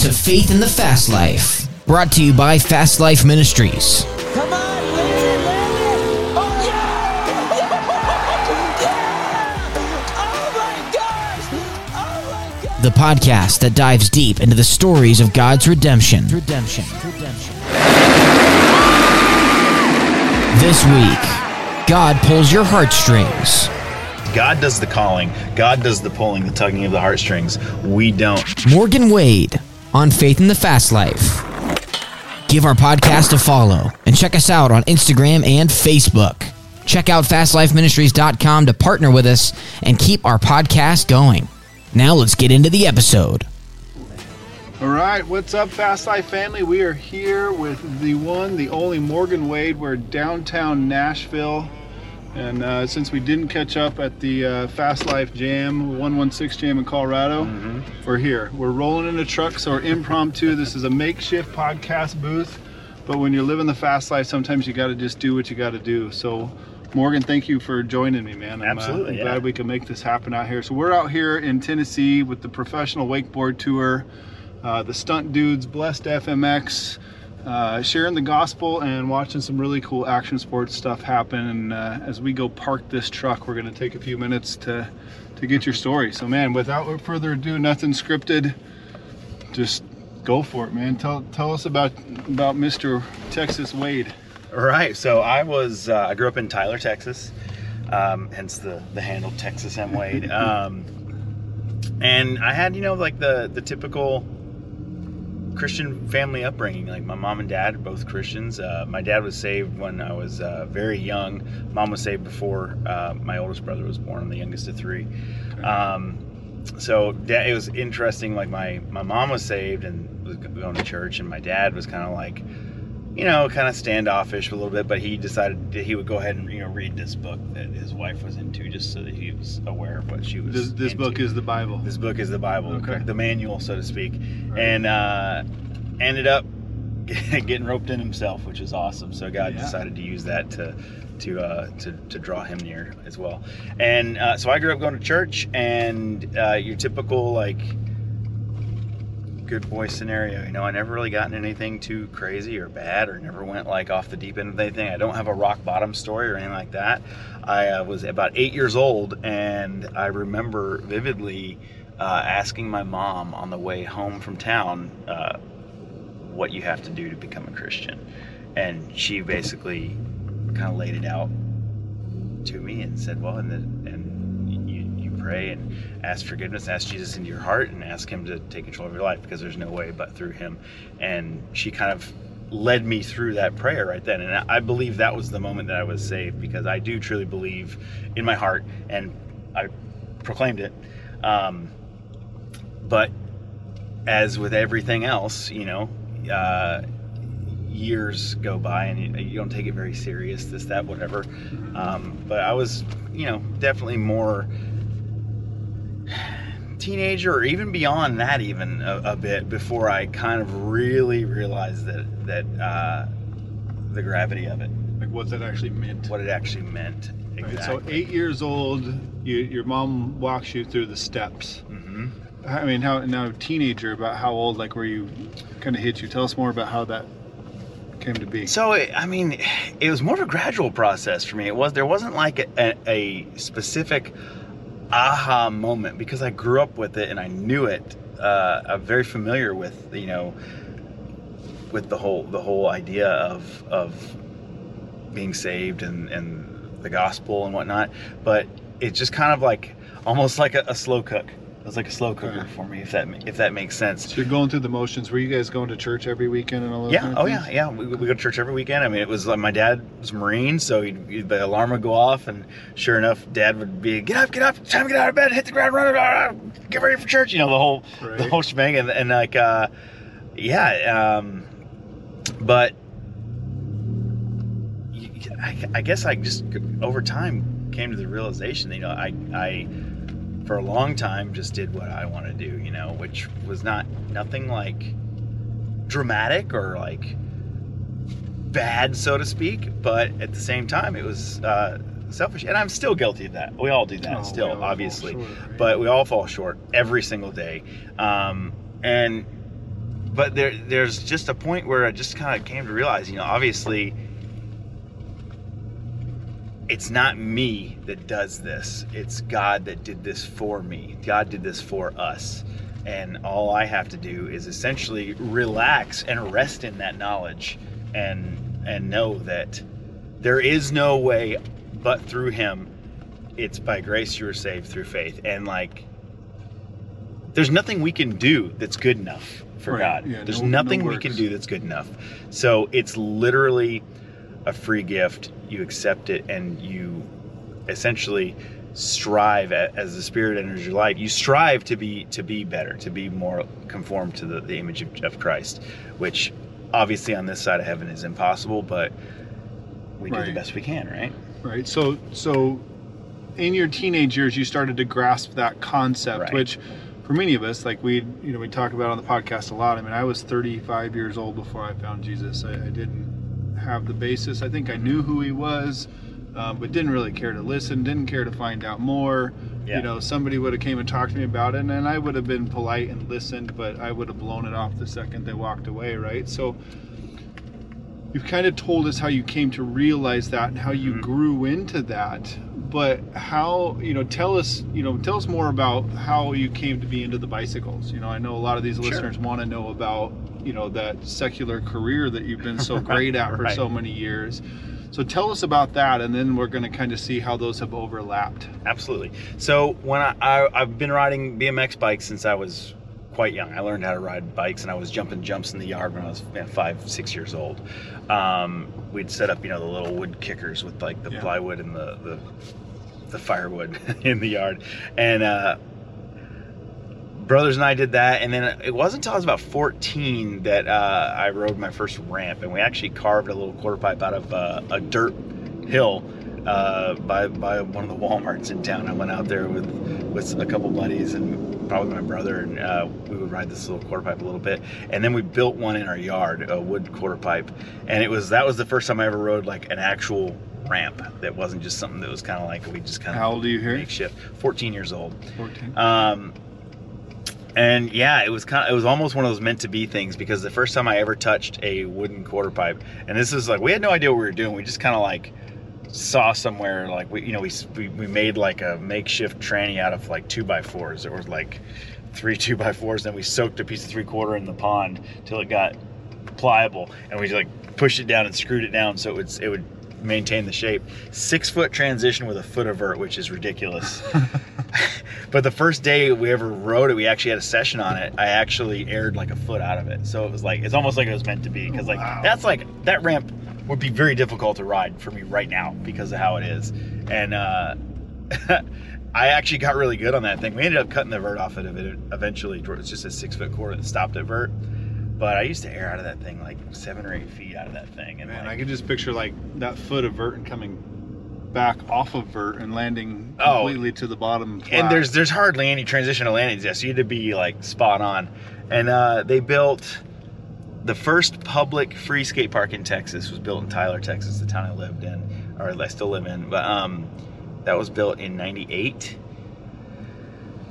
to Faith in the Fast Life, brought to you by Fast Life Ministries. Come on, land it, land it. Oh, yeah. yeah. Oh, my gosh. Oh, my gosh. the podcast that dives deep into the stories of God's redemption. Redemption. Redemption. This week, God pulls your heartstrings. God does the calling. God does the pulling, the tugging of the heartstrings. We don't. Morgan Wade on Faith in the Fast Life. Give our podcast a follow and check us out on Instagram and Facebook. Check out fastlifeministries.com to partner with us and keep our podcast going. Now let's get into the episode. All right, what's up, Fast Life family? We are here with the one, the only Morgan Wade. We're downtown Nashville. And uh, since we didn't catch up at the uh, Fast Life Jam, 116 Jam in Colorado, we're here. We're rolling in a truck, so we're impromptu. This is a makeshift podcast booth. But when you're living the fast life, sometimes you got to just do what you got to do. So, Morgan, thank you for joining me, man. I'm, uh, Absolutely, I'm yeah. glad we can make this happen out here. So, we're out here in Tennessee with the professional wakeboard tour uh, the stunt dudes, Blessed FMX, uh, sharing the gospel and watching some really cool action sports stuff happen. And uh, as we go park this truck, we're going to take a few minutes to to get your story. So, man, without further ado, nothing scripted. Just go for it, man. Tell tell us about about Mr. Texas Wade. All right. So I was, uh, I grew up in Tyler, Texas, um, hence the, the handle Texas M. Wade. Um, and I had, you know, like the, the typical Christian family upbringing. Like my mom and dad are both Christians. Uh, my dad was saved when I was uh, very young. Mom was saved before uh, my oldest brother was born. I'm the youngest of three. Um, so da- it was interesting. Like my my mom was saved and was going to church, and my dad was kind of like, you know, kind of standoffish a little bit. But he decided that he would go ahead and you know read this book that his wife was into, just so that he was aware of what she was. This, this book is the Bible. This book is the Bible, Okay. the manual, so to speak, Right. and uh, ended up getting roped in himself, which is awesome. So God Yeah. decided to use that to to uh, to, to draw him near as well. And uh, so I grew up going to church, and uh, your typical like good boy scenario. You know, I never really gotten anything too crazy or bad, or never went like off the deep end of anything. I don't have a rock bottom story or anything like that. I uh, was about eight years old, and I remember vividly uh, asking my mom on the way home from town uh, what you have to do to become a Christian, and she basically kind of laid it out to me and said, "Well, and the, and you, you pray and ask forgiveness, ask Jesus into your heart, and ask Him to take control of your life because there's no way but through Him." And she kind of led me through that prayer right then, and I believe that was the moment that I was saved because I do truly believe in my heart, and I proclaimed it. Um, but as with everything else, you know. Uh, years go by and you, you don't take it very serious this that whatever um, but i was you know definitely more teenager or even beyond that even a, a bit before i kind of really realized that that uh, the gravity of it Like what that actually meant. what it actually meant Right, So eight years old, you, your mom walks you through the steps. hmm I mean, how now teenager? About how old? Like where you kind of hit you? Tell us more about how that came to be. So it- I mean, it was more of a gradual process for me. It was there wasn't like a, a specific aha moment because I grew up with it and I knew it. Uh, I'm very familiar with you know with the whole the whole idea of of being saved and and the gospel and whatnot. But it's just kind of like almost like a, a slow cook. It was like a slow cooker for me, if that if that makes sense. So you're going through the motions. Were you guys going to church every weekend and all those? Yeah. kind of Oh, things? yeah. Yeah. We, we go to church every weekend. I mean, it was like my dad was a Marine, so he'd, the alarm would go off, and sure enough, Dad would be, "Get up, get up! Time to get out of bed, hit the ground, run, run, run, get ready for church." You know, the whole the whole shebang, and, and like, uh, yeah. Um, but I guess I just over time came to the realization that you know I I for a long time just did what I want to do, you know, which was not nothing like dramatic or like bad, so to speak, but at the same time, it was uh, selfish, and I'm still guilty of that. We all do that Oh, still, obviously, short, right? but we all fall short every single day. Um, and but there there's just a point where I just kind of came to realize, you know, obviously it's not me that does this. It's God that did this for me. God did this for us. And all I have to do is essentially relax and rest in that knowledge and and know that there is no way but through him. It's by grace you are saved through faith. And like there's nothing we can do that's good enough for Right, God. yeah, there's no- no nothing we can do that's good enough. So it's literally a free gift. You accept it and you essentially strive a- as the spirit enters your life. You strive to be to be better, to be more conformed to the, the image of, of Christ, which obviously on this side of heaven is impossible, but we do the best we can, right? right so so in your teenage years you started to grasp that concept Right. which for many of us like we you know we talk about on the podcast a lot i mean i was 35 years old before i found jesus i, I didn't have the basis i think i knew who he was um, but didn't really care to listen didn't care to find out more Yeah. you know somebody would have came and talked to me about it and, and i would have been polite and listened but i would have blown it off the second they walked away right so you've kind of told us how you came to realize that and how you Mhm. grew into that but how you know tell us you know tell us more about how you came to be into the bicycles you know i know a lot of these Sure. listeners want to know about you know that secular career that you've been so great at for Right. so many years so tell us about that and then we're going to kind of see how those have overlapped Absolutely. So when I, I I've been riding BMX bikes since I was quite young. I learned how to ride bikes, and I was jumping jumps in the yard when I was five, six years old. Um, we'd set up, you know, the little wood kickers with like the Yeah. plywood and the the, the firewood in the yard, and uh, brothers and I did that. And then it wasn't until I was about 14 that uh, I rode my first ramp, and we actually carved a little quarter pipe out of uh, a dirt hill uh, by by one of the WalMarts in town. I went out there with with a couple buddies and probably my brother, and uh, we would ride this little quarter pipe a little bit. And then we built one in our yard, a wood quarter pipe, and it was that was the first time I ever rode like an actual ramp that wasn't just something that was kind of like we just kind of How old are you here? makeshift 14 years old 14 um, and yeah, it was kind of, it was almost one of those meant to be things because the first time I ever touched a wooden quarter pipe, and this is like we had no idea what we were doing. We just kind of like saw somewhere like we you know we, we we made like a makeshift tranny out of like two by fours. Was like three two by fours. Then we soaked a piece of three quarter in the pond till it got pliable, and we just like pushed it down and screwed it down so it would it would maintain the shape. Six foot transition with a foot of vert, which is ridiculous. but the first day we ever rode it, we actually had a session on it. I actually aired like a foot out of it, so it was like it's almost like it was meant to be because like Wow. that's like that ramp would be very difficult to ride for me right now because of how it is, and uh, I actually got really good on that thing. We ended up cutting the vert off of it eventually. It's just a six foot cord that stopped at vert. But I used to air out of that thing like seven or eight feet out of that thing, and Man, like, I could just picture like that foot of vert and coming back off of vert and landing Oh. completely to the bottom. and there's there's hardly any transitional landings Yes, so you had to be like spot on. And uh, they built the first public free skate park in Texas was built in Tyler, Texas, the town I lived in, or I still live in. But um, that was built in '98.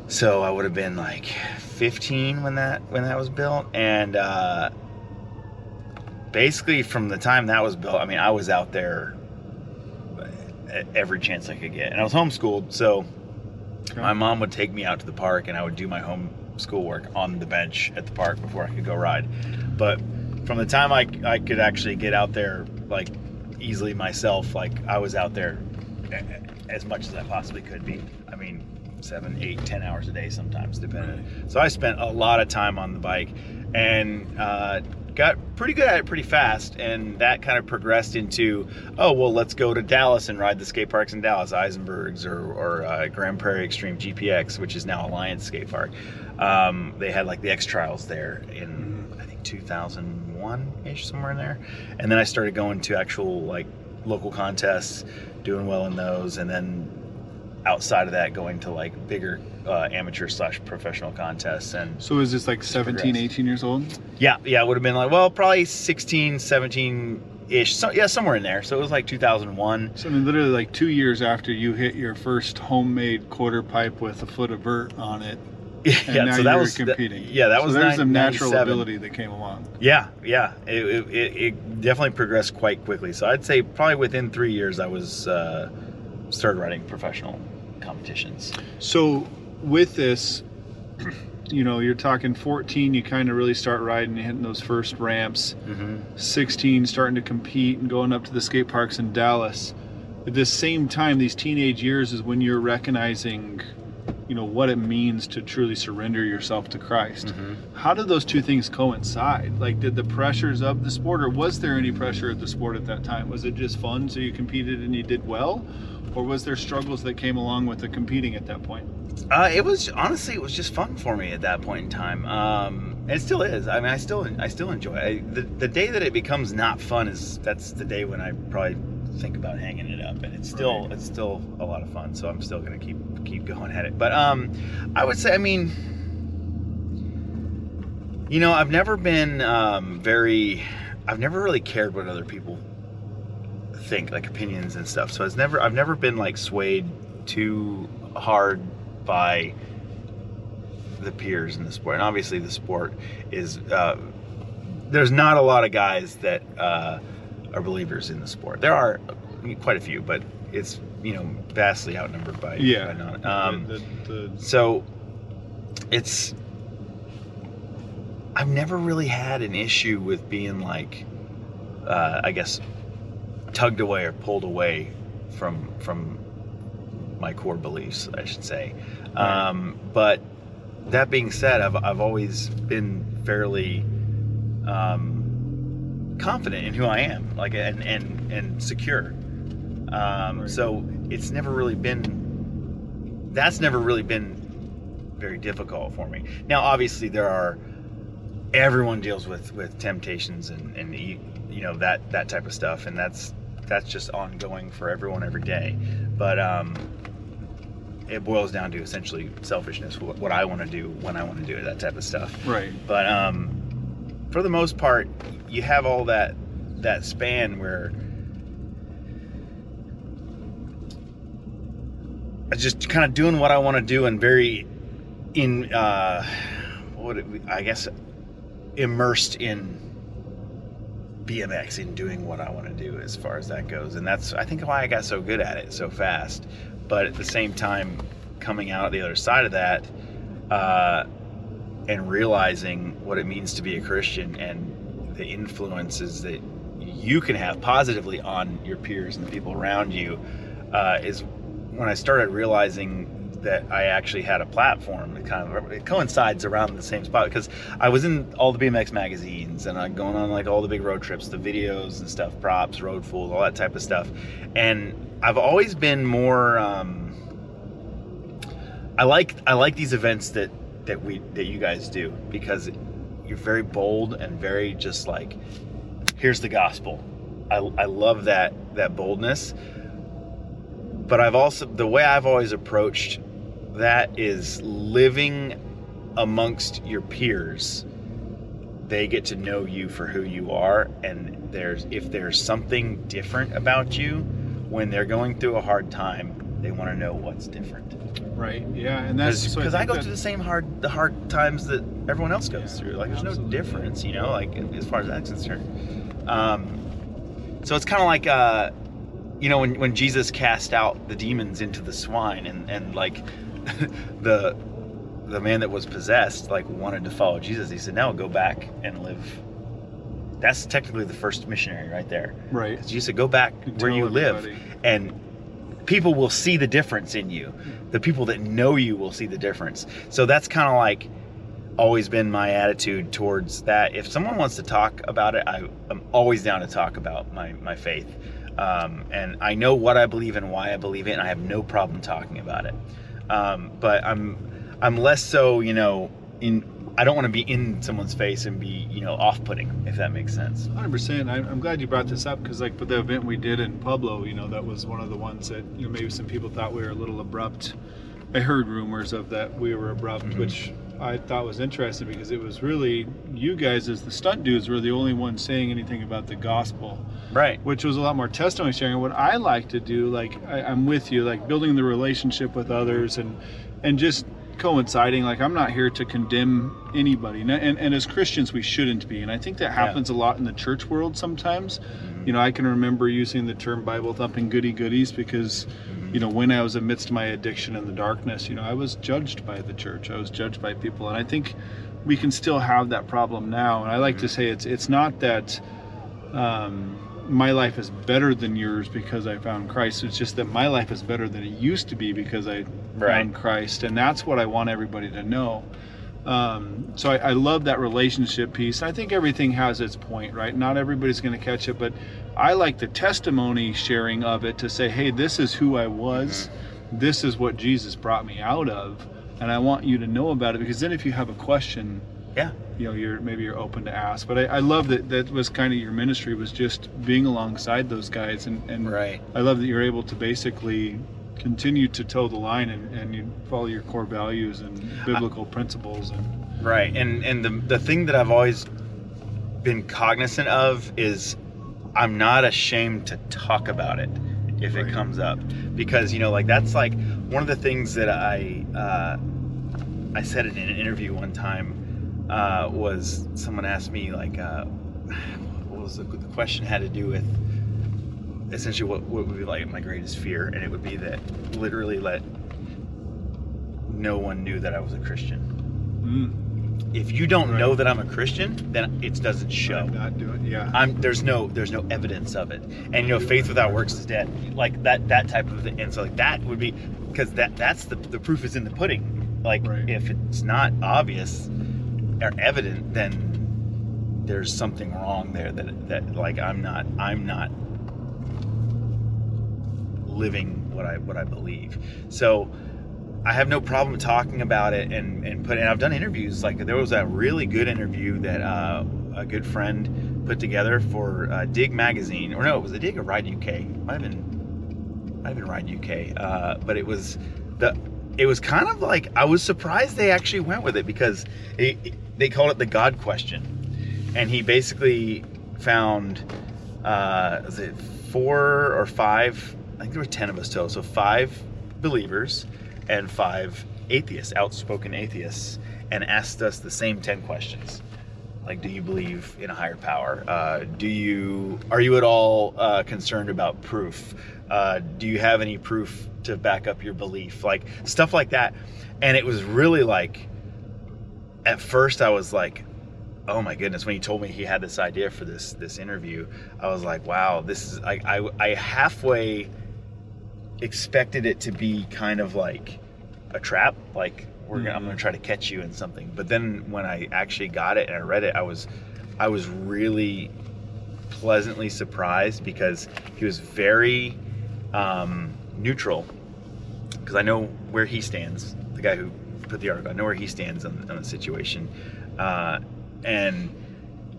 So I would have been like 15 when that when that was built, and uh, basically from the time that was built, I mean, I was out there every chance I could get, and I was homeschooled, so Okay. my mom would take me out to the park, and I would do my home schoolwork on the bench at the park before I could go ride. But from the time I, I could actually get out there like easily myself, like I was out there as much as I possibly could be. I mean, seven, eight, ten hours a day sometimes, depending. So I spent a lot of time on the bike, and uh, got pretty good at it pretty fast. And that kind of progressed into, oh well, let's go to Dallas and ride the skate parks in Dallas, Eisenberg's or, or uh, Grand Prairie Extreme GPX, which is now Alliance Skate Park. Um, they had like the X Trials there in I think 2001 ish, somewhere in there. And then I started going to actual like local contests, doing well in those, and then outside of that, going to like bigger uh, amateur slash professional contests. And So is this like 17, progressed. 18 years old? yeah, yeah, it would have been like well, probably 16, 17 ish. So yeah, somewhere in there. So it was like 2001. So I mean, literally like two years after you hit your first homemade quarter pipe with a foot of vert on it, Yeah, and yeah, now so that was that- competing. yeah, that So was there's some natural ability that came along. Yeah, yeah, it, it, it, it definitely progressed quite quickly. So I'd say probably within three years, I was uh, started riding professional competitions. So with this, you know, you're talking 14, you kind of really start riding and hitting those first ramps. Mm-hmm. 16, starting to compete and going up to the skate parks in Dallas. At the same time, these teenage years is when you're recognizing, you know, what it means to truly surrender yourself to Christ. Mm-hmm. How did those two things coincide? Like, did the pressures of the sport, or was there any pressure of the sport at that time? Was it just fun, so you competed and you did well? Or was there struggles that came along with the competing at that point? Uh, it was honestly, it was just fun for me at that point in time. Um, it still is. I mean, I still, I still enjoy it. I, the, the day that it becomes not fun is that's the day when I probably think about hanging it up. And it's still, Right. it's still a lot of fun. So I'm still gonna keep keep going at it. But um, I would say, I mean, you know, I've never been um, very, I've never really cared what other people think, like opinions and stuff. So it's never, I've never been like swayed too hard by the peers in the sport. And obviously, the sport is uh, there's not a lot of guys that uh, are believers in the sport. There are quite a few, but it's you know vastly outnumbered by Yeah. by um, the, the, so it's I've never really had an issue with being like uh, I guess tugged away or pulled away from from my core beliefs, I should say. Um, but that being said, I've I've always been fairly um, confident in who I am, like and and and secure. Um, Right. So it's never really been. That's never really been very difficult for me. Now, obviously, there are. Everyone deals with with temptations and and you you know that that type of stuff, and that's that's just ongoing for everyone every day. But um, it boils down to essentially selfishness, what, what I want to do when I want to do it, that type of stuff. right. But um, for the most part, you have all that that span where I just kind of doing what I want to do and very in uh, what it, I guess immersed in BMX in doing what I want to do as far as that goes, and that's I think why I got so good at it so fast. But at the same time, coming out the other side of that. Uh, and realizing what it means to be a Christian and the influences that you can have positively on your peers and the people around you uh, is when I started realizing that I actually had a platform. It kind of it coincides around the same spot because I was in all the BMX magazines and I'm going on like all the big road trips, the videos and stuff, props, road fools, all that type of stuff. And I've always been more. Um, I like I like these events that that we that you guys do because you're very bold and very just like here's the gospel. I, I love that that boldness. But I've also the way I've always approached that is living amongst your peers. They get to know you for who you are and there's if there's something different about you when they're going through a hard time, they want to know what's different Right. Yeah, and that's so because I, go that- through the same hard the hard times that everyone else goes Yeah, through. Like there's absolutely. no difference, you know, like as far as that's concerned. Um, so it's kind of like uh, you know when when Jesus cast out the demons into the swine and and like the the man that was possessed like wanted to follow Jesus. He said, "No, go back and live." That's technically the first missionary right there. right. Because Jesus said, "Go back You where you live, and people will see the difference in you. The people that know you will see the difference." So that's kind of like always been my attitude towards that. If someone wants to talk about it, I, I'm always down to talk about my my faith, um, and I know what I believe and why I believe it, and I have no problem talking about it. Um, but I'm I'm less so, you know, in I don't want to be in someone's face and be, you know, off-putting, if that makes sense. Hundred percent. I'm glad you brought this up because, like, with the event we did in Pueblo, you know, that was one of the ones that you know maybe some people thought we were a little abrupt. I heard rumors of that we were abrupt, Mhm. which I thought was interesting because it was really you guys as the stunt dudes were the only ones saying anything about the gospel, Right. which was a lot more testimony sharing. What I like to do, like, I, I'm with you, like building the relationship with others and and just coinciding. Like I'm not here to condemn anybody, and, and, and as Christians we shouldn't be. And I think that happens a lot in the church world sometimes. Mm-hmm. You know, I can remember using the term Bible thumping goody goodies because, you know, when I was amidst my addiction in the darkness, you know, I was judged by the church. I was judged by people, and I think we can still have that problem now. And I like to say it's it's not that. Um, my life is better than yours because I found Christ. It's just that my life is better than it used to be because I Right. found Christ, and that's what I want everybody to know. Um, so I, I love that relationship piece. I think everything has its point, right? Not everybody's going to catch it, but I like the testimony sharing of it to say, "Hey, this is who I was. Mm-hmm. This is what Jesus brought me out of." And I want you to know about it because then, if you have a question, Yeah. you know you're maybe you're open to ask but i, I love that that was kind of your ministry was just being alongside those guys and, and Right. i love that you're able to basically continue to toe the line and, and you follow your core values and biblical principles and Right. And and the the thing that I've always been cognizant of is I'm not ashamed to talk about it if it comes up. Because you know like that's like one of the things that I uh, I said it in an interview one time uh, was someone asked me like uh, what was the, the question had to do with essentially what, what would be like my greatest fear? And it would be that literally let no one knew that I was a Christian. Mm, if you don't Right. know that I'm a Christian, then it doesn't show. I'm not doing yeah I'm there's no there's no evidence of it, and you know faith without works is dead. Like that that type of thing, and so like that would be because that that's the the proof is in the pudding. Like Right. if it's not obvious or evident, then there's something wrong there. That that like I'm not I'm not living what I what I believe. So I have no problem talking about it and and put. And I've done interviews. Like there was a really good interview that uh, a good friend put together for uh, Dig Magazine, or no, it was a Dig or Ride UK. Might have been might have been Ride UK. Uh, but it was the. It was kind of like I was surprised they actually went with it because it, they called it the God question, and he basically found uh, was it four or five? I think there were ten of us total. So five believers and five atheists, outspoken atheists, and asked us the same ten questions. Like, do you believe in a higher power? Uh, do you are you at all uh, concerned about proof? Uh, do you have any proof to back up your belief? Like stuff like that. And it was really like, at first I was like, oh my goodness when he told me he had this idea for this this interview i was like wow this is i i, I halfway expected it to be kind of like a trap like we're gonna, i'm gonna try to catch you in something. But then when i actually got it and i read it i was i was really pleasantly surprised because he was very um, neutral. Because i know where he stands the guy who put the article i know where he stands on, on the situation. Uh, and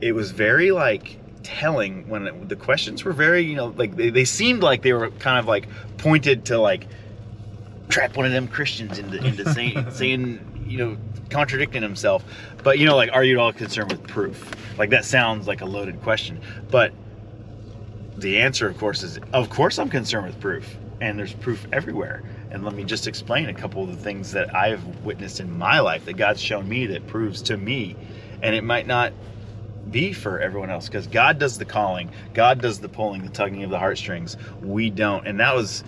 it was very like telling when it, the questions were very you know like they, they seemed like they were kind of like pointed to like trap one of them christians into, into saying saying you know contradicting himself. But you know like are you at all concerned with proof? Like that sounds like a loaded question. But the answer of course is of course i'm concerned with proof. And there's proof everywhere. And let me just explain a couple of the things that i've witnessed in my life that god's shown me that proves to me. And it might not be for everyone else because god does the calling god does the pulling the tugging of the heartstrings. We don't. And that was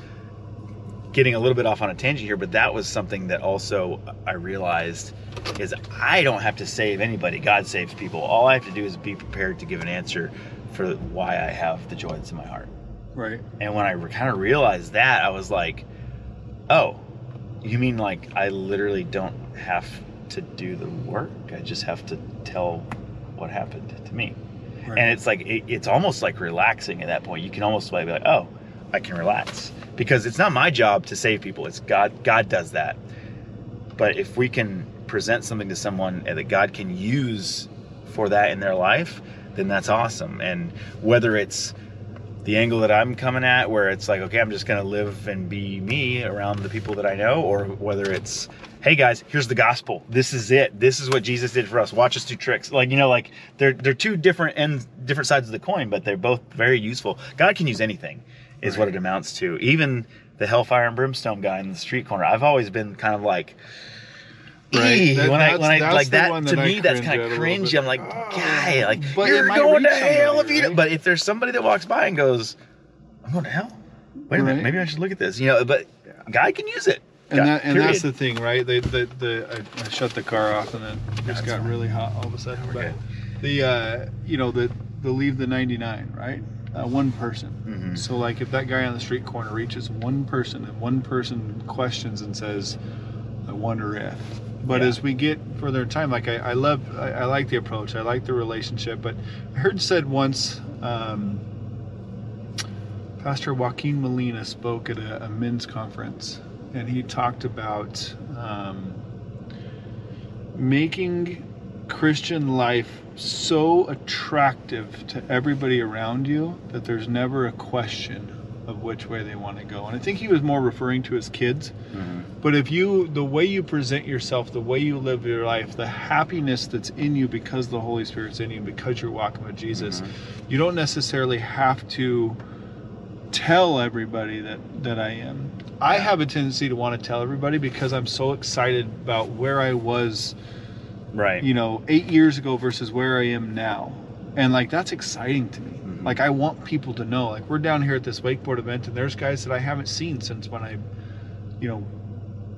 getting a little bit off on a tangent here but that was something that also i realized is i don't have to save anybody. God saves people. All i have to do is be prepared to give an answer for why i have the joy that's in my heart. Right. And when I kind of realized that, I was like, oh, you mean like I literally don't have to do the work? I just have to tell what happened to me. Right. And it's like, it, it's almost like relaxing at that point. You can almost like be like, oh, I can relax. Because it's not my job to save people, it's God. God does that. But if we can present something to someone that God can use for that in their life, then that's awesome. And whether it's the angle that I'm coming at, where it's like, okay, I'm just gonna live and be me around the people that I know, or whether it's, hey guys, here's the gospel. This is it. This is what Jesus did for us. Watch us do tricks. Like you know, like they're they're two different ends, different sides of the coin, but they're both very useful. God can use anything, is what it amounts to. Even the hellfire and brimstone guy in the street corner. I've always been kind of like, Right. That- when I that's- when I like the that to that me that's kind of little cringy. bit. I'm like, guy, like But you're going to hell if you. right? But if there's somebody that walks by and goes, I'm going to hell. Wait a minute, maybe I should look at this. You know, but guy can use it. And Guy- that and that's the thing, right? They, the the I, I shut the car off and then it just got really hot all of a sudden. We're But good. the uh, you know the the leave the 99, right? Uh, one person. Mhm. So like if that guy on the street corner reaches one person and one person questions and says, "I wonder if." But Yeah. as we get further in time, like I, I love, I, I like the approach. I like the relationship. But I heard said once, um, Pastor Joaquin Molina spoke at a, a men's conference, and he talked about um, making Christian life so attractive to everybody around you that there's never a question of which way they want to go. And I think he was more referring to his kids. Mhm. But if you, the way you present yourself, the way you live your life, the happiness that's in you because the Holy Spirit's in you, because you're walking with Jesus, you don't necessarily have to tell everybody that that I am. I have a tendency to want to tell everybody because I'm so excited about where I was, Right. you know, 8 years ago versus where I am now. And like that's exciting to me. Mhm. Like I want people to know. Like we're down here at this wakeboard event and there's guys that I haven't seen since when I you know,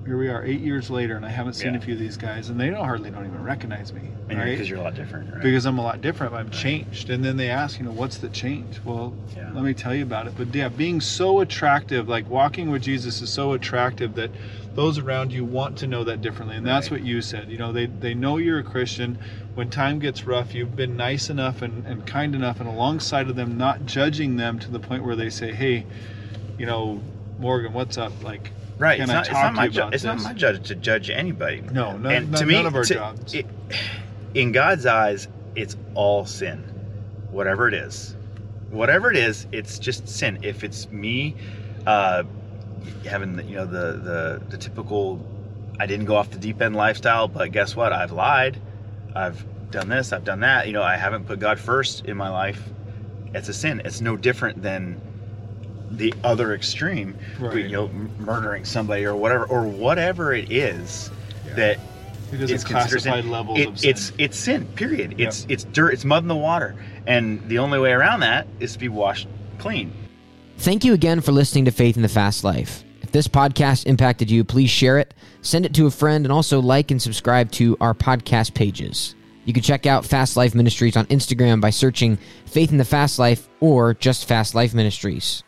here we are 8 years later and I haven't seen Yeah. a few of these guys and they don't hardly don't even recognize me. And right? because you're a lot different, right? because I'm a lot different. I'm changed. And then they ask, you know, what's the change? Well, Yeah. let me tell you about it. But yeah, being so attractive, like walking with Jesus is so attractive that those around you want to know that differently. And that's Right. what you said. You know, they, they know you're a Christian. When time gets rough, you've been nice enough and, and kind enough and alongside of them, not judging them to the point where they say, hey, you know, Morgan, what's up? Like, Right. Can It's I not, it's not my job. It's not my job to judge anybody. No, none- and none- to me, none of our to- jobs. it- in God's eyes, it's all sin, whatever it is. Whatever it is, it's just sin. If it's me, uh, having the, you know the, the the typical, I didn't go off the deep end lifestyle, but guess what? I've lied. I've done this. I've done that. You know, I haven't put God first in my life. It's a sin. It's no different than the other extreme, Right. you know, murdering somebody or whatever, or whatever it is Yeah. that it's considered sin. classified levels It- of sin. It's it's sin. Period. It's it's dirt. It's mud in the water, and the only way around that is to be washed clean. Thank you again for listening to Faith in the Fast Life. If this podcast impacted you, please share it, send it to a friend, and also like and subscribe to our podcast pages. You can check out Fast Life Ministries on Instagram by searching Faith in the Fast Life or just Fast Life Ministries.